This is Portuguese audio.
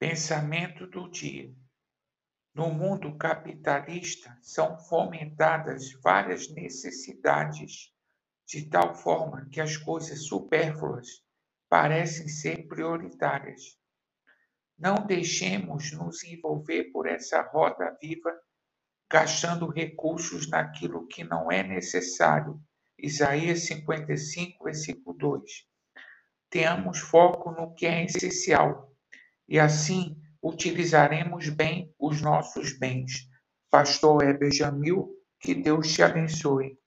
Pensamento do dia. No mundo capitalista, são fomentadas várias necessidades, de tal forma que as coisas supérfluas parecem ser prioritárias. Não deixemos nos envolver por essa roda viva, gastando recursos naquilo que não é necessário. Isaías 55, versículo 2. Tenhamos foco no que é essencial e assim utilizaremos bem os nossos bens. Pastor Heber Jamil, que Deus te abençoe.